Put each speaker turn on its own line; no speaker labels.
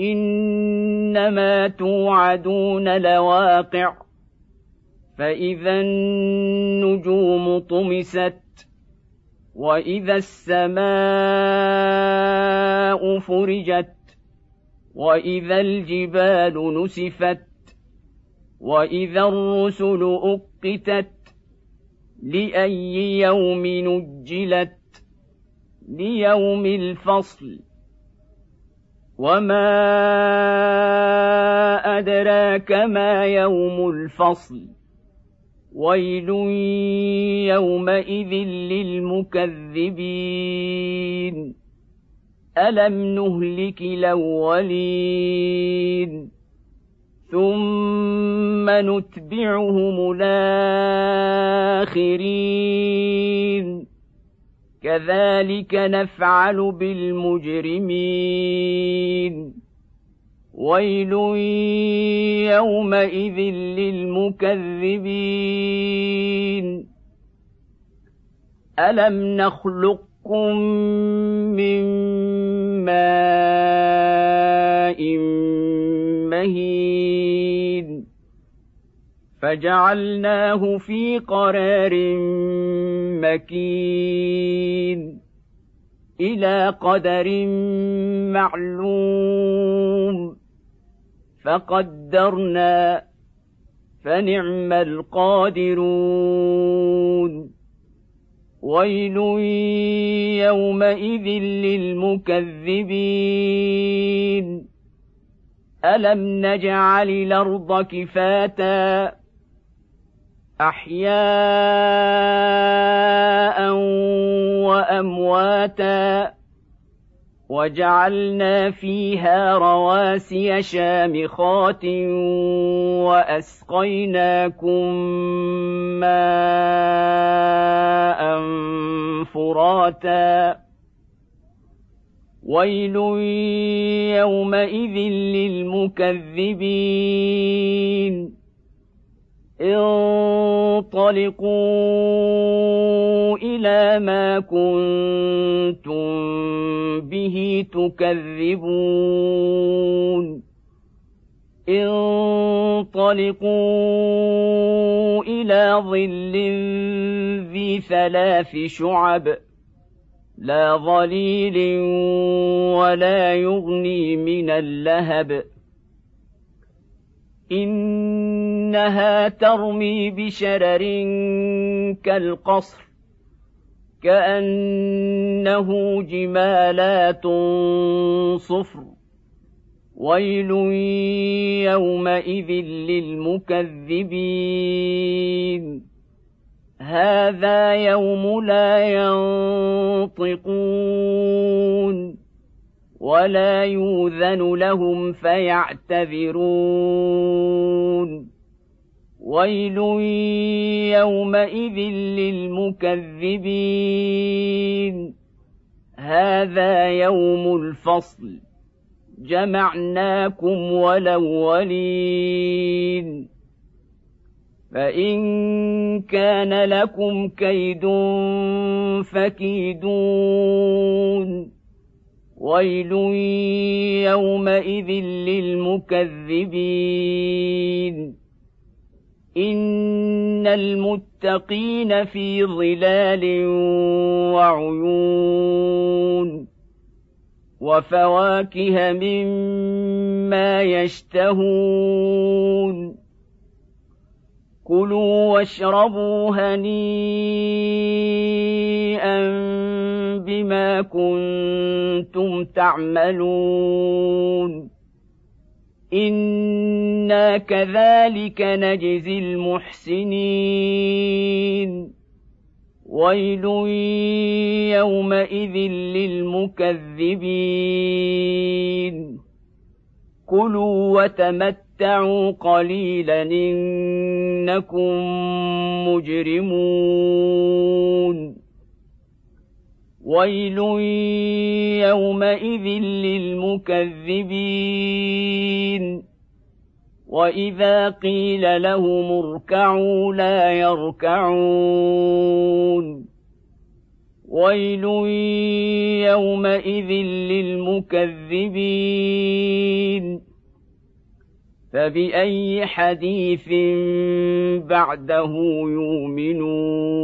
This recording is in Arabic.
إنما توعدون لواقع. فإذا النجوم طمست وإذا السماء فرجت وإذا الجبال نسفت وإذا الرسل أقتت لأي يوم نجلت؟ ليوم الفصل. وما ادراك ما يوم الفصل ويل يومئذ للمكذبين الم نهلك الاولين ثم نتبعهم الاخرين كذلك نفعل بالمجرمين. ويل يومئذ للمكذبين. ألم نخلقكم من ماء مهين؟ فجعلناه في قرار مكين إلى قدر معلوم فقدرنا فنعم القادرون ويل يومئذ للمكذبين ألم نجعل الأرض كفاتا أحياء وأمواتا وجعلنا فيها رواسي شامخات وأسقيناكم ماء فراتا. ويل يومئذ للمكذبين. انطلقوا إلى ما كنتم به تكذبون. انطلقوا إلى ظل ذي ثلاث شعب. لا ظليل ولا يغني من اللهب. إنها ترمي بشرر كالقصر كأنه جمالات صفر ويل يومئذ للمكذبين. هذا يوم لا ينطقون. ولا يوذن لهم فيعتذرون. ويل يومئذ للمكذبين. هذا يوم الفصل. جمعناكم ولولين فإن كان لكم كيد فكيدون. ويل يومئذ للمكذبين ان المتقين في ظلال وعيون وفواكه مما يشتهون كلوا واشربوا هنيئا بما كنتم تعملون. أنا كذلك نجزي المحسنين. ويل يومئذ للمكذبين. كلوا وتمتعوا قليلا إنكم مجرمون. ويل يومئذ للمكذبين. وإذا قيل لهم اركعوا لا يركعون. ويل يومئذ للمكذبين فباي حديث بعده يؤمنون